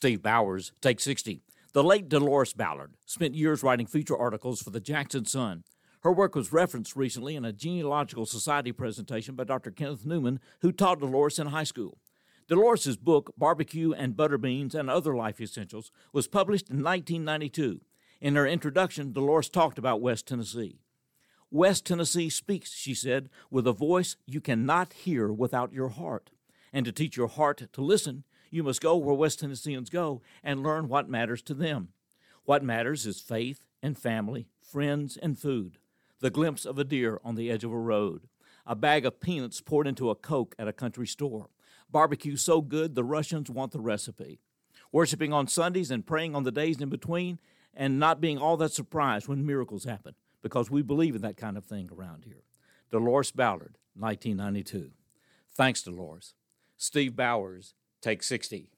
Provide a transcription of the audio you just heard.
Steve Bowers, Take 60. The late Delores Ballard spent years writing feature articles for the Jackson Sun. Her work was referenced recently in a Genealogical Society presentation by Dr. Kenneth Newman, who taught Delores in high school. Delores' book, Barbecue and Butter Beans and Other Life Essentials, was published in 1992. In her introduction, Delores talked about West Tennessee. West Tennessee speaks, she said, with a voice you cannot hear without your heart. And to teach your heart to listen, you must go where West Tennesseans go and learn what matters to them. What matters is faith and family, friends and food, the glimpse of a deer on the edge of a road, a bag of peanuts poured into a Coke at a country store, barbecue so good the Russians want the recipe, worshiping on Sundays and praying on the days in between, and not being all that surprised when miracles happen, because we believe in that kind of thing around here. Delores Ballard, 1992. Thanks, Delores. Steve Bowers, Take 60.